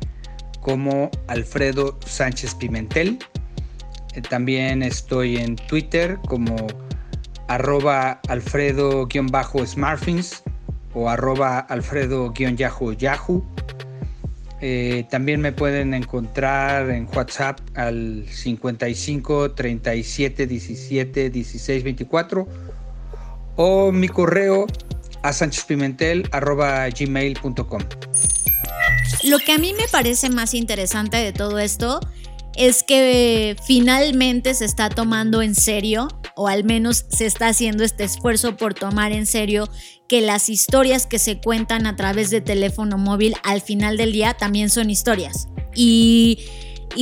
como Alfredo Sánchez Pimentel. Eh, también estoy en Twitter como arroba alfredo-smartfins o arroba alfredo-yahoo. Eh, también me pueden encontrar en WhatsApp al 55 37 17 16 24 o mi correo a gmail.com Lo que a mí me parece más interesante de todo esto es que finalmente se está tomando en serio, o al menos se está haciendo este esfuerzo por tomar en serio que las historias que se cuentan a través de teléfono móvil al final del día también son historias. Y,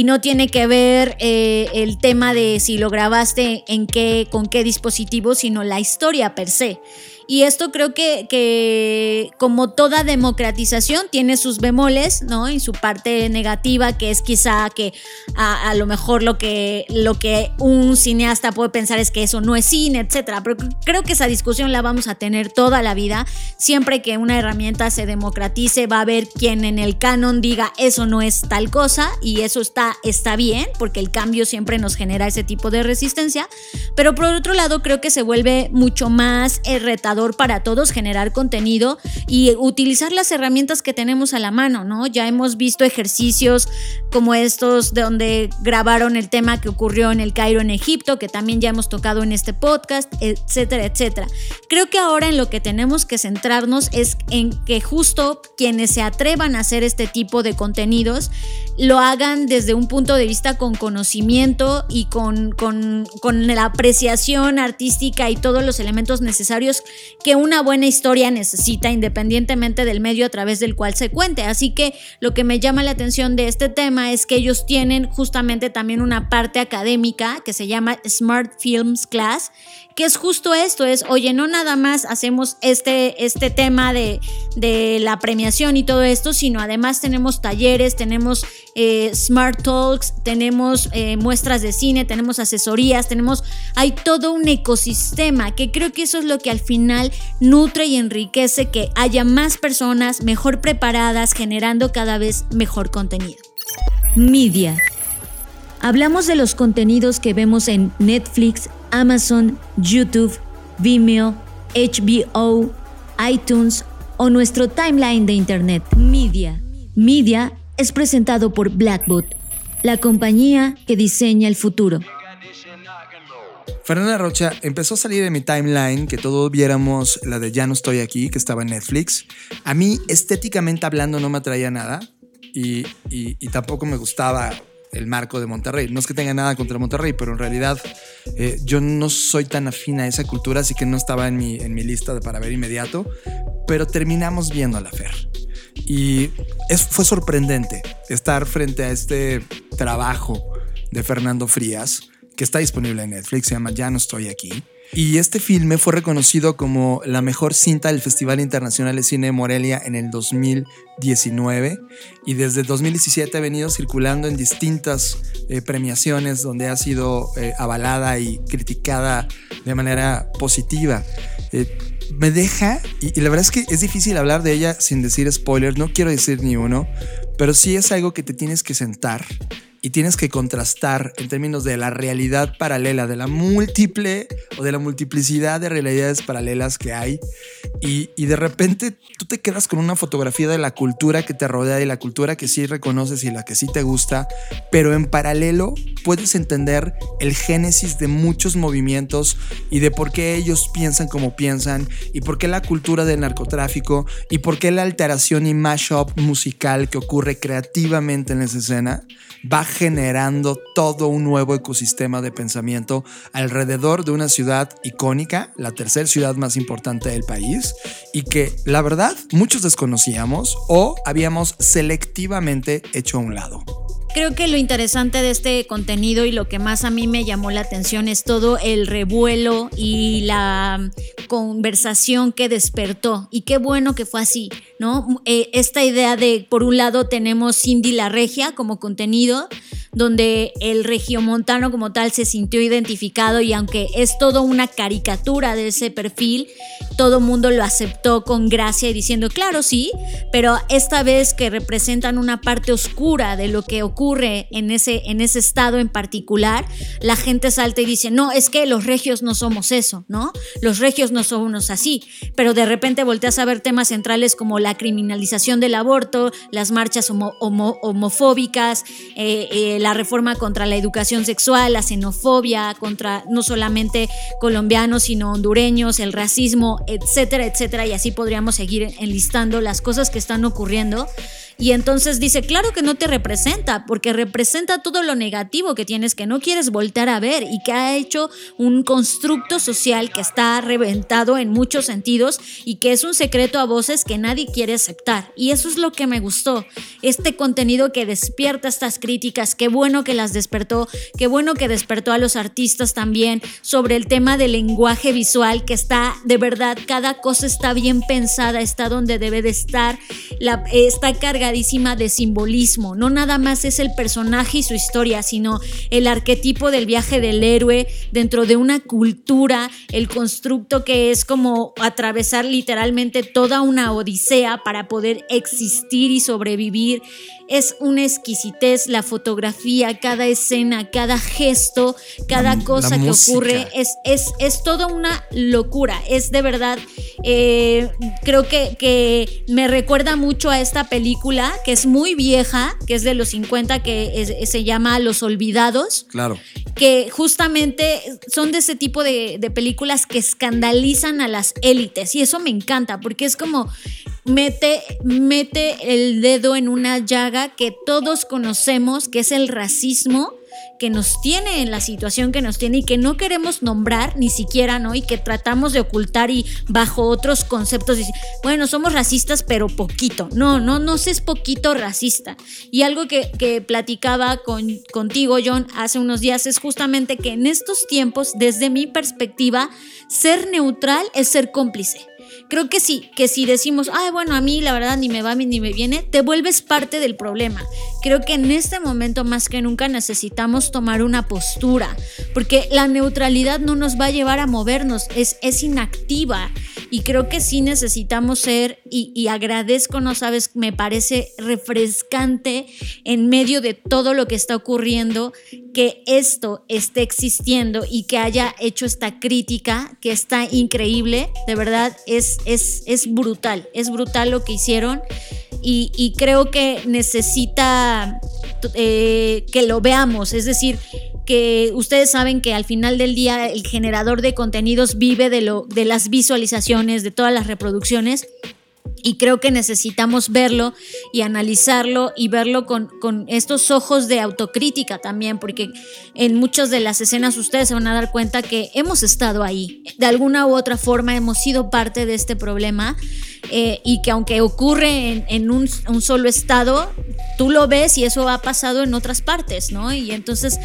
no tiene que ver eh, el tema de si lo grabaste en qué, con qué dispositivo, sino la historia per se. Y esto creo que, que, como toda democratización tiene sus bemoles, ¿no? Y su parte negativa, que es quizá que a, lo mejor lo que, lo que un cineasta puede pensar es que eso no es cine, etcétera. Pero creo que esa discusión la vamos a tener toda la vida. Siempre que una herramienta se democratice, va a haber quien en el canon diga eso no es tal cosa y eso está, está bien, porque el cambio siempre nos genera ese tipo de resistencia. Pero por otro lado, creo que se vuelve mucho más eh, para todos generar contenido y utilizar las herramientas que tenemos a la mano, ¿no? Ya hemos visto ejercicios como estos de donde grabaron el tema que ocurrió en el Cairo en Egipto, que también ya hemos tocado en este podcast, etcétera, etcétera. Creo que ahora en lo que tenemos que centrarnos es en que justo quienes se atrevan a hacer este tipo de contenidos lo hagan desde un punto de vista con conocimiento y con, con, con la apreciación artística y todos los elementos necesarios que una buena historia necesita independientemente del medio a través del cual se cuente. Así que lo que me llama la atención de este tema es que ellos tienen justamente también una parte académica que se llama Smart Films Class que es justo esto, es, oye, no nada más hacemos este, este tema de, la premiación y todo esto, sino además tenemos talleres, tenemos eh, smart talks, tenemos eh, muestras de cine, tenemos asesorías, tenemos, hay todo un ecosistema que creo que eso es lo que al final nutre y enriquece que haya más personas mejor preparadas, generando cada vez mejor contenido. Media. Hablamos de los contenidos que vemos en Netflix, Amazon, YouTube, Vimeo, HBO, iTunes o nuestro timeline de Internet. Media. Media es presentado por Blackbot, la compañía que diseña el futuro. Fernanda Rocha empezó a salir en mi timeline que todos viéramos la de Ya no estoy aquí, que estaba en Netflix. A mí, estéticamente hablando, no me atraía nada y, y tampoco me gustaba el marco de Monterrey. No es que tenga nada contra Monterrey, pero en realidad eh, yo no soy tan afín a esa cultura, así que no estaba en mi, en mi lista de para ver inmediato, pero terminamos viendo a la Fer. Y es, fue sorprendente estar frente a este trabajo de Fernando Frías, que está disponible en Netflix, se llama Ya no estoy aquí. Y este filme fue reconocido como la mejor cinta del Festival Internacional de Cine de Morelia en el 2019 y desde el 2017 ha venido circulando en distintas eh, premiaciones donde ha sido eh, avalada y criticada de manera positiva. Eh, me deja, y, y la verdad es que es difícil hablar de ella sin decir spoilers, no quiero decir ni uno, pero sí es algo que te tienes que sentar y tienes que contrastar en términos de la realidad paralela, de la múltiple o de la multiplicidad de realidades paralelas que hay. Y, y, de repente tú te quedas con una fotografía de la cultura que te rodea y la cultura que sí reconoces y la que sí te gusta, pero en paralelo puedes entender el génesis de muchos movimientos y de por qué ellos piensan como piensan y por qué la cultura del narcotráfico y por qué la alteración y mashup musical que ocurre creativamente en esa escena va generando todo un nuevo ecosistema de pensamiento alrededor de una ciudad icónica, la tercera ciudad más importante del país, y que la verdad muchos desconocíamos o habíamos selectivamente hecho a un lado. Creo que lo interesante de este contenido y lo que más a mí me llamó la atención es todo el revuelo y la conversación que despertó. Y qué bueno que fue así, ¿no? Eh, esta idea de, por un lado, tenemos Cindy la Regia como contenido, donde el regiomontano como tal se sintió identificado y aunque es todo una caricatura de ese perfil, todo mundo lo aceptó con gracia y diciendo, claro, sí, pero esta vez que representan una parte oscura de lo que ocurre en ese, en ese estado en particular, la gente salta y dice, no, es que los regios no somos eso, ¿no? Los regios no somos así, pero de repente volteas a ver temas centrales como la criminalización del aborto, las marchas homo, homo, homofóbicas, eh, eh, la reforma contra la educación sexual, la xenofobia contra no solamente colombianos, sino hondureños, el racismo, etcétera, etcétera, y así podríamos seguir enlistando las cosas que están ocurriendo. Y entonces dice, claro que no te representa, porque representa todo lo negativo que tienes, que no quieres voltar a ver y que ha hecho un constructo social que está reventado en muchos sentidos y que es un secreto a voces que nadie quiere aceptar. Y eso es lo que me gustó, este contenido que despierta estas críticas, qué bueno que las despertó, qué bueno que despertó a los artistas también sobre el tema del lenguaje visual, que está de verdad, cada cosa está bien pensada, está donde debe de estar, la, está cargada de simbolismo. No nada más es el personaje y su historia, sino el arquetipo del viaje del héroe dentro de una cultura, el constructo que es como atravesar literalmente toda una odisea para poder existir y sobrevivir es una exquisitez la fotografía, cada escena, cada gesto, cada la, cosa la que música. ocurre. Es, es, es toda una locura. Es de verdad, eh, creo que, que, me recuerda mucho a esta película que es muy vieja, que es de los 50, que es, se llama Los Olvidados. Claro. Que justamente son de ese tipo de, de películas que escandalizan a las élites. Y eso me encanta, porque es como mete, mete el dedo en una llaga que todos conocemos, que es el racismo que nos tiene en la situación que nos tiene y que no queremos nombrar ni siquiera, ¿no? Y que tratamos de ocultar y bajo otros conceptos, bueno, somos racistas, pero poquito. No, no, no es poquito racista. Y algo que, que platicaba con, contigo, John, hace unos días es justamente que en estos tiempos, desde mi perspectiva, ser neutral es ser cómplice. Creo que sí, que si decimos, ay, bueno, a mí la verdad ni me va ni me viene, te vuelves parte del problema. Creo que en este momento más que nunca necesitamos tomar una postura, porque la neutralidad no nos va a llevar a movernos, es, es inactiva. Y creo que sí necesitamos ser, y, y agradezco, no sabes, me parece refrescante en medio de todo lo que está ocurriendo, que esto esté existiendo y que haya hecho esta crítica, que está increíble, de verdad es, es, es brutal, es brutal lo que hicieron y, creo que necesita eh, que lo veamos, es decir, que ustedes saben que al final del día el generador de contenidos vive de, lo, de las visualizaciones, de todas las reproducciones. Y creo que necesitamos verlo y analizarlo y verlo con, con, estos ojos de autocrítica también, porque en muchas de las escenas ustedes se van a dar cuenta que hemos estado ahí. De alguna u otra forma hemos sido parte de este problema eh, y que aunque ocurre en, en un, solo estado, tú lo ves y eso ha pasado en otras partes, ¿no? Y entonces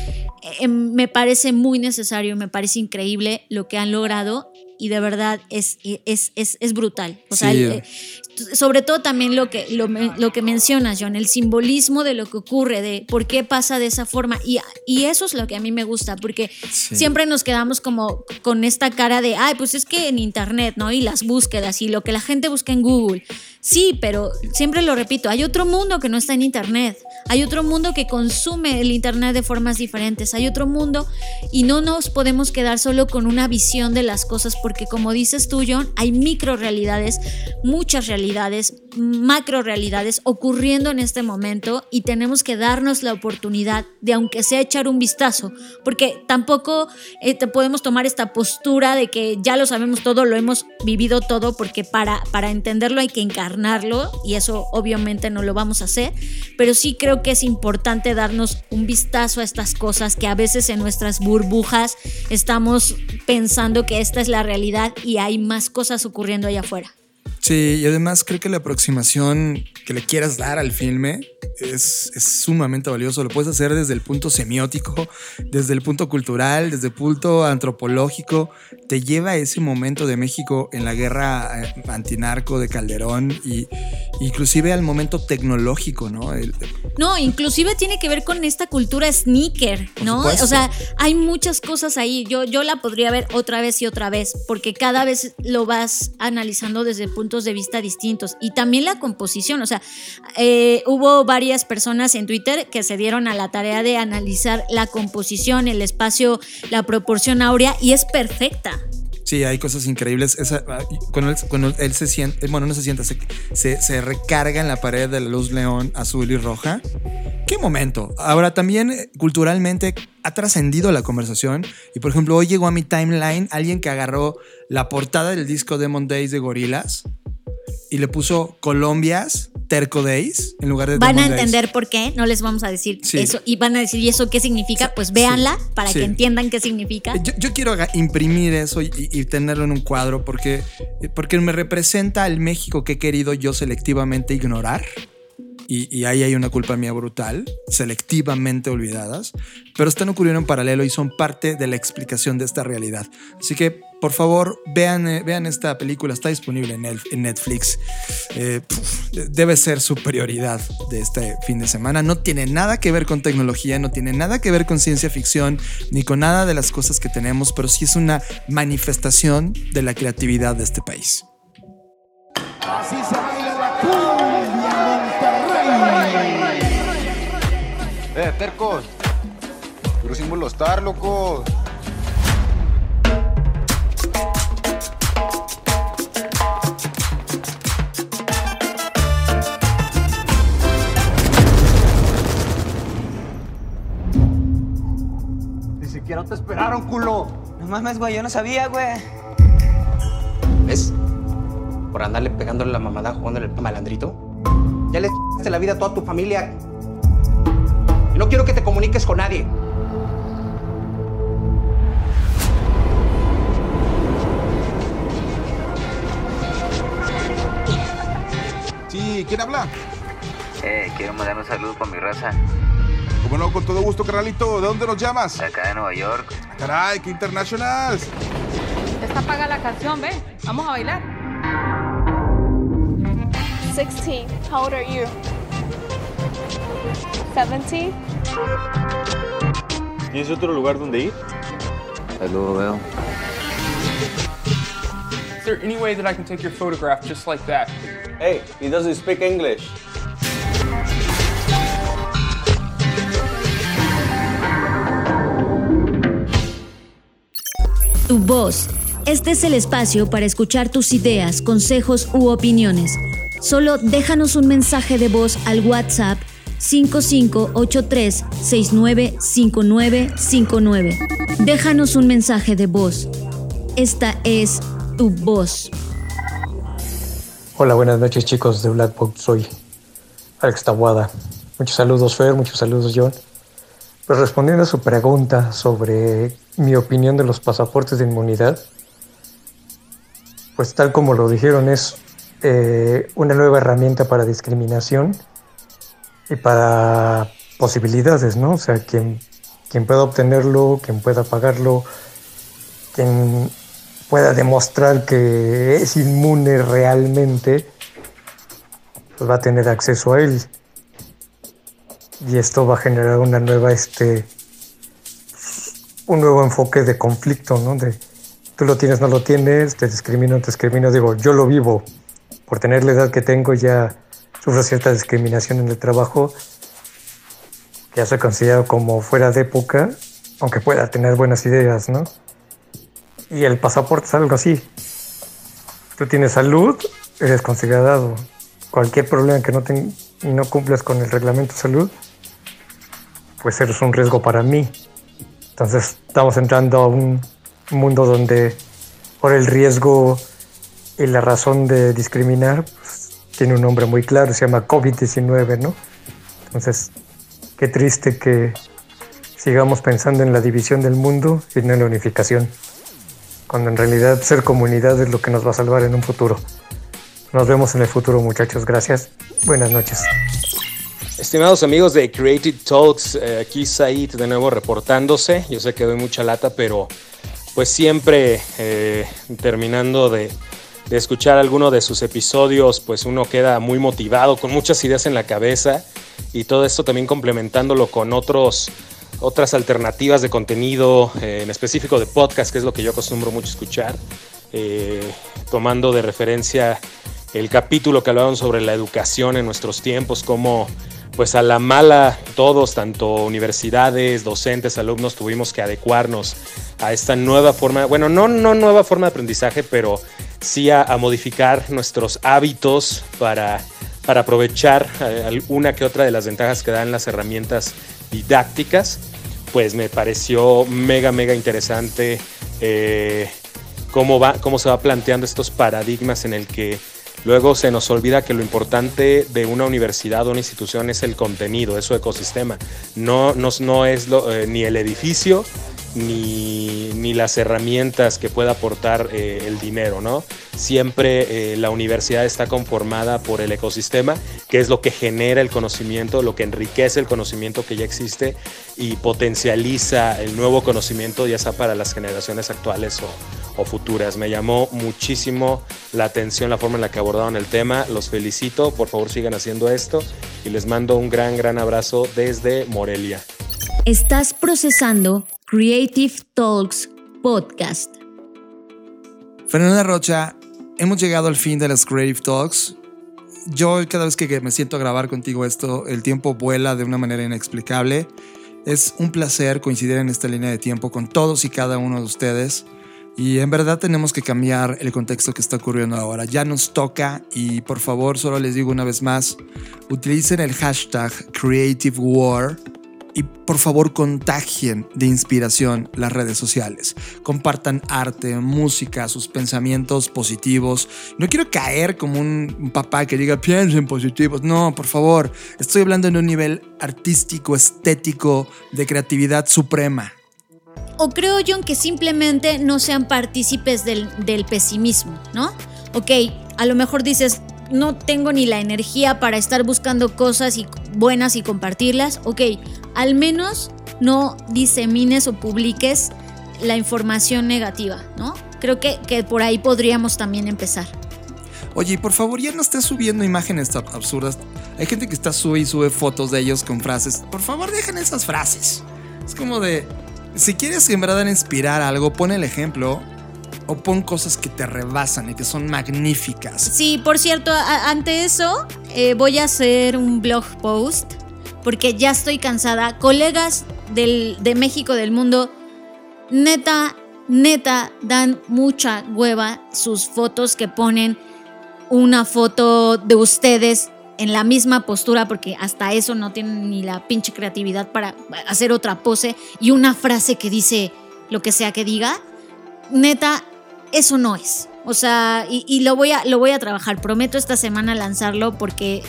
eh, me parece muy necesario, me parece increíble lo que han logrado y de verdad es, es, es, es brutal. O sea, Sí. eh, sobre todo también lo que, lo, lo que mencionas, John, el simbolismo de lo que ocurre, de por qué pasa de esa forma. Y, y eso es lo que a mí me gusta, porque Sí. siempre nos quedamos como con esta cara de, ay, pues es que en Internet, ¿no? Y las búsquedas y lo que la gente busca en Google. Sí, pero siempre lo repito, hay otro mundo que no está en Internet. Hay otro mundo que consume el Internet de formas diferentes. Hay otro mundo y no nos podemos quedar solo con una visión de las cosas porque como dices tú, John, hay micro realidades, muchas realidades, macro realidades ocurriendo en este momento y tenemos que darnos la oportunidad de aunque sea echar un vistazo, porque tampoco eh, podemos tomar esta postura de que ya lo sabemos todo, lo hemos vivido todo, porque para, para entenderlo hay que encarnarlo y eso obviamente no lo vamos a hacer, pero sí creo que es importante darnos un vistazo a estas cosas que a veces en nuestras burbujas estamos pensando que esta es la realidad y hay más cosas ocurriendo allá afuera. Sí, y además creo que la aproximación que le quieras dar al filme es, es sumamente valioso. Lo puedes hacer desde el punto semiótico, desde el punto cultural, desde el punto antropológico. Te lleva a ese momento de México en la guerra eh, antinarco de Calderón y inclusive al momento tecnológico, ¿no? El- No, inclusive tiene que ver con esta cultura sneaker, ¿no? supuesto. O sea, hay muchas cosas ahí. Yo, yo la podría ver otra vez y otra vez, porque cada vez lo vas analizando desde de vista distintos. Y también la composición, o sea, eh, hubo varias personas en Twitter que se dieron a la tarea de analizar la composición, el espacio, la proporción áurea, y es perfecta. Sí, hay cosas increíbles. Esa- ah, cuando, él, se siente, bueno, no se sienta, se, se, se recarga en la pared de la luz león azul y roja. ¿Qué momento? Ahora también eh, culturalmente ha trascendido la conversación y por ejemplo hoy llegó a mi timeline alguien que agarró la portada del disco Demon Days de Gorilas y le puso Colombias Terco Days en lugar de Van a Demon Days. entender por qué, no les vamos a decir Sí. eso, y van a decir, ¿y eso qué significa? Pues véanla para sí. que entiendan qué significa. Yo, yo quiero imprimir eso y, y tenerlo en un cuadro porque, porque me representa al México que he querido yo selectivamente ignorar. Y, y ahí hay una culpa mía brutal, selectivamente olvidadas, pero están ocurriendo en paralelo y son parte de la explicación de esta realidad. Así que, por favor, vean, eh, vean esta película, está disponible en, el- en Netflix. Eh, puf, debe ser su prioridad de este fin de semana. No tiene nada que ver con tecnología, no tiene nada que ver con ciencia ficción, ni con nada de las cosas que tenemos, pero sí es una manifestación de la creatividad de este país. Así se baila la cumbia Monterrey. Eh, tercos. Puro sin molestar, locos. Siquiera te esperaron, culo. No mames, güey, yo no sabía, güey. ¿Ves? Por andarle pegándole la mamada jugándole el malandrito. Ya le de la vida a toda tu familia. Y no quiero que te comuniques con nadie. Sí, ¿quién habla? Eh, quiero mandar un saludo para mi raza. Como no, con todo gusto, carnalito. ¿De dónde nos llamas? Acá de Nueva York. Caray, qué international. Está paga la canción, ve. Vamos a bailar. 16. How old are you? 17. ¿Tienes otro lugar donde ir? Saludo, veo. Is there any way that I can take your photograph just like that? Hey, he doesn't speak English. Tu voz. Este es el espacio para escuchar tus ideas, consejos u opiniones. Solo déjanos un mensaje de voz al WhatsApp 5583-695959. Déjanos un mensaje de voz. Esta es tu voz. Hola, buenas noches chicos de Black Box. Soy Alex Tabuada. Muchos saludos Fer, muchos saludos John. Pues respondiendo a su pregunta sobre mi opinión de los pasaportes de inmunidad, pues tal como lo dijeron es eh, una nueva herramienta para discriminación y para posibilidades, ¿no? O sea, quien, quien pueda obtenerlo, quien pueda pagarlo, quien pueda demostrar que es inmune realmente, pues va a tener acceso a él. Y esto va a generar una nueva, este, un nuevo enfoque de conflicto, ¿no? Tú lo tienes, no lo tienes, te discrimino, te discrimino. Digo, yo lo vivo. Por tener la edad que tengo ya sufro cierta discriminación en el trabajo que ya soy considerado como fuera de época, aunque pueda tener buenas ideas, ¿no? Y el pasaporte es algo así. Tú tienes salud, eres considerado. Cualquier problema que no, ten, no cumplas con el reglamento de salud, pues eres un riesgo para mí. Entonces estamos entrando a un mundo donde por el riesgo y la razón de discriminar pues, tiene un nombre muy claro, se llama COVID-19, ¿no? Entonces, qué triste que sigamos pensando en la división del mundo y no en la unificación, cuando en realidad ser comunidad es lo que nos va a salvar en un futuro. Nos vemos en el futuro, muchachos. Gracias. Buenas noches. Estimados amigos de Creative Talks, eh, aquí Said de nuevo reportándose. Yo sé que doy mucha lata, pero pues siempre eh, terminando de, escuchar alguno de sus episodios, pues uno queda muy motivado, con muchas ideas en la cabeza y todo esto también complementándolo con otros, otras alternativas de contenido, eh, en específico de podcast, que es lo que yo acostumbro mucho escuchar, tomando de referencia el capítulo que hablaban sobre la educación en nuestros tiempos, como pues a la mala todos, tanto universidades, docentes, alumnos, tuvimos que adecuarnos a esta nueva forma, bueno, no, no nueva forma de aprendizaje, pero sí a, modificar nuestros hábitos para, para aprovechar eh, una que otra de las ventajas que dan las herramientas didácticas, pues me pareció mega, mega interesante eh, cómo, va, cómo se va planteando estos paradigmas en el que Luego se nos olvida que lo importante de una universidad o una institución es el contenido, es su ecosistema. No, no, no es lo, eh, ni el edificio ni, ni, las herramientas que pueda aportar eh, el dinero, ¿no? Siempre eh, la universidad está conformada por el ecosistema, que es lo que genera el conocimiento, lo que enriquece el conocimiento que ya existe y potencializa el nuevo conocimiento, ya sea para las generaciones actuales o, o futuras. Me llamó muchísimo la atención la forma en la que abordaron el tema. Los felicito, por favor sigan haciendo esto y les mando un gran, gran abrazo desde Morelia. Estás procesando Creative Talks Podcast. Fernanda Rocha, hemos llegado al fin de las Creative Talks. Yo cada vez que me siento a grabar contigo esto, el tiempo vuela de una manera inexplicable. Es un placer coincidir en esta línea de tiempo con todos y cada uno de ustedes. Y en verdad tenemos que cambiar el contexto que está ocurriendo ahora. Ya nos toca y por favor solo les digo una vez más, utilicen el hashtag Creative War y por favor contagien de inspiración las redes sociales. Compartan arte, música, sus pensamientos positivos. No quiero caer como un papá que diga piensen positivos. No, por favor. Estoy hablando en un nivel artístico, estético, de creatividad suprema. O creo, John, que simplemente no sean partícipes del, del pesimismo, ¿no? Ok, a lo mejor dices, no tengo ni la energía para estar buscando cosas y buenas y compartirlas. Ok, al menos no disemines o publiques la información negativa, ¿no? Creo que, que por ahí podríamos también empezar. Oye, por favor, ya no estés subiendo imágenes absurdas. Hay gente que está sube y sube fotos de ellos con frases. Por favor, dejen esas frases. Es como de, si quieres en verdad inspirar algo, pon el ejemplo o pon cosas que te rebasan y que son magníficas. Sí, por cierto, ante eso eh, voy a hacer un blog post porque ya estoy cansada. Colegas del, de México, del mundo, neta, neta, dan mucha hueva sus fotos que ponen una foto de ustedes en la misma postura, porque hasta eso no tienen ni la pinche creatividad para hacer otra pose y una frase que dice lo que sea que diga. Neta, eso no es. O sea, y, lo, voy a, lo voy a trabajar. Prometo esta semana lanzarlo porque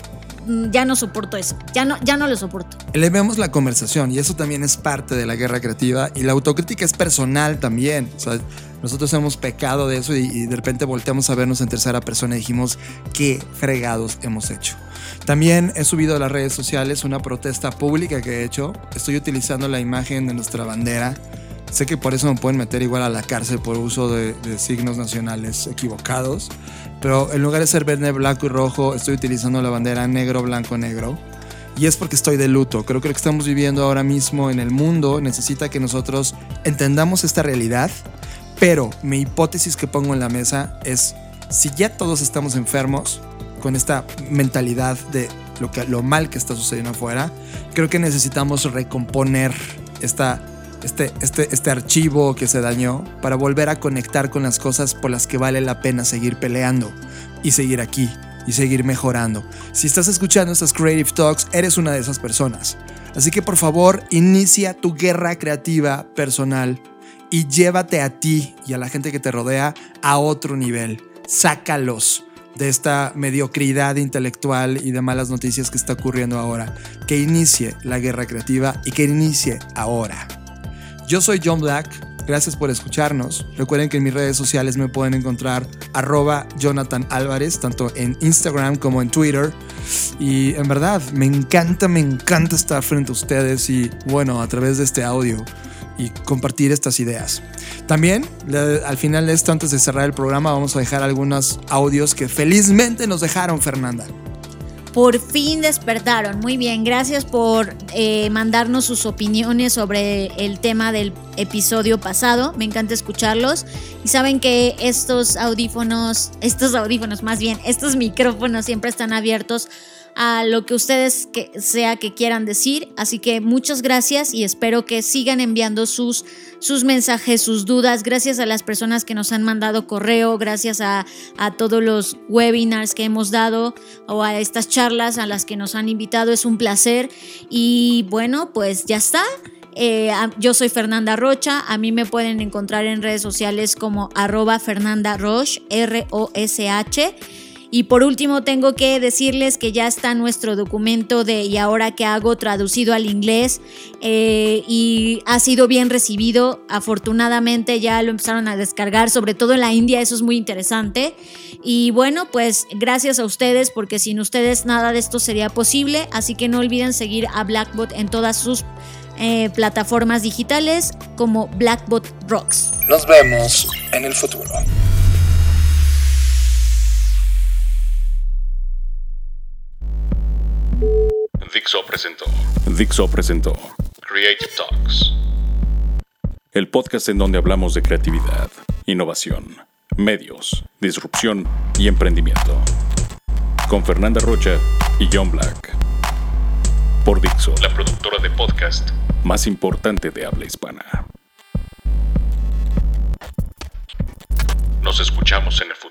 mm, ya no soporto eso. Ya no, ya no lo soporto. Elevemos la conversación y eso también es parte de la guerra creativa y la autocrítica es personal también. O sea, nosotros hemos pecado de eso y, y de repente volteamos a vernos en tercera persona y dijimos qué fregados hemos hecho. También he subido a las redes sociales una protesta pública que he hecho. Estoy utilizando la imagen de nuestra bandera. Sé que por eso me pueden meter igual a la cárcel por uso de, de signos nacionales equivocados. Pero en lugar de ser verde, blanco y rojo, estoy utilizando la bandera negro, blanco, negro. Y es porque estoy de luto. Creo que lo que estamos viviendo ahora mismo en el mundo necesita que nosotros entendamos esta realidad. Pero mi hipótesis que pongo en la mesa es, si ya todos estamos enfermos, con esta mentalidad de lo, que, lo mal que está sucediendo afuera, creo que necesitamos recomponer esta, este, este, este archivo que se dañó para volver a conectar con las cosas por las que vale la pena seguir peleando y seguir aquí y seguir mejorando. Si estás escuchando estas Creative Talks, eres una de esas personas. Así que por favor, inicia tu guerra creativa personal y llévate a ti y a la gente que te rodea a otro nivel. Sácalos de esta mediocridad intelectual y de malas noticias que está ocurriendo ahora. Que inicie la guerra creativa y que inicie ahora. Yo soy John Black, gracias por escucharnos. Recuerden que en mis redes sociales me pueden encontrar arroba Jonathan Álvarez, tanto en Instagram como en Twitter. Y en verdad, me encanta, me encanta estar frente a ustedes y bueno, a través de este audio y compartir estas ideas. También, al final de esto, antes de cerrar el programa, vamos a dejar algunos audios que felizmente nos dejaron, Fernanda. Por fin despertaron. Muy bien, gracias por eh, mandarnos sus opiniones sobre el tema del episodio pasado. Me encanta escucharlos. Y saben que estos audífonos, estos audífonos más bien, estos micrófonos siempre están abiertos a lo que ustedes que sea que quieran decir. Así que muchas gracias y espero que sigan enviando sus, sus mensajes, sus dudas. Gracias a las personas que nos han mandado correo, gracias a, a todos los webinars que hemos dado o a estas charlas a las que nos han invitado. Es un placer. Y bueno, pues ya está. Eh, yo soy Fernanda Rocha, a mí me pueden encontrar en redes sociales como arroba Fernanda Roche, R-O-S-H. Y por último, tengo que decirles que ya está nuestro documento de Y ahora que hago traducido al inglés eh, y ha sido bien recibido. Afortunadamente ya lo empezaron a descargar, sobre todo en la India, eso es muy interesante. Y bueno, pues gracias a ustedes, porque sin ustedes nada de esto sería posible. Así que no olviden seguir a Blackbot en todas sus eh, plataformas digitales como Blackbot Rocks. Nos vemos en el futuro. Dixo presentó Dixo presentó Creative Talks. el podcast en donde hablamos de creatividad, innovación, medios, disrupción y emprendimiento. Con Fernanda Rocha y John Black. Por Dixo, La productora de podcast más importante de habla hispana. Nos escuchamos en el.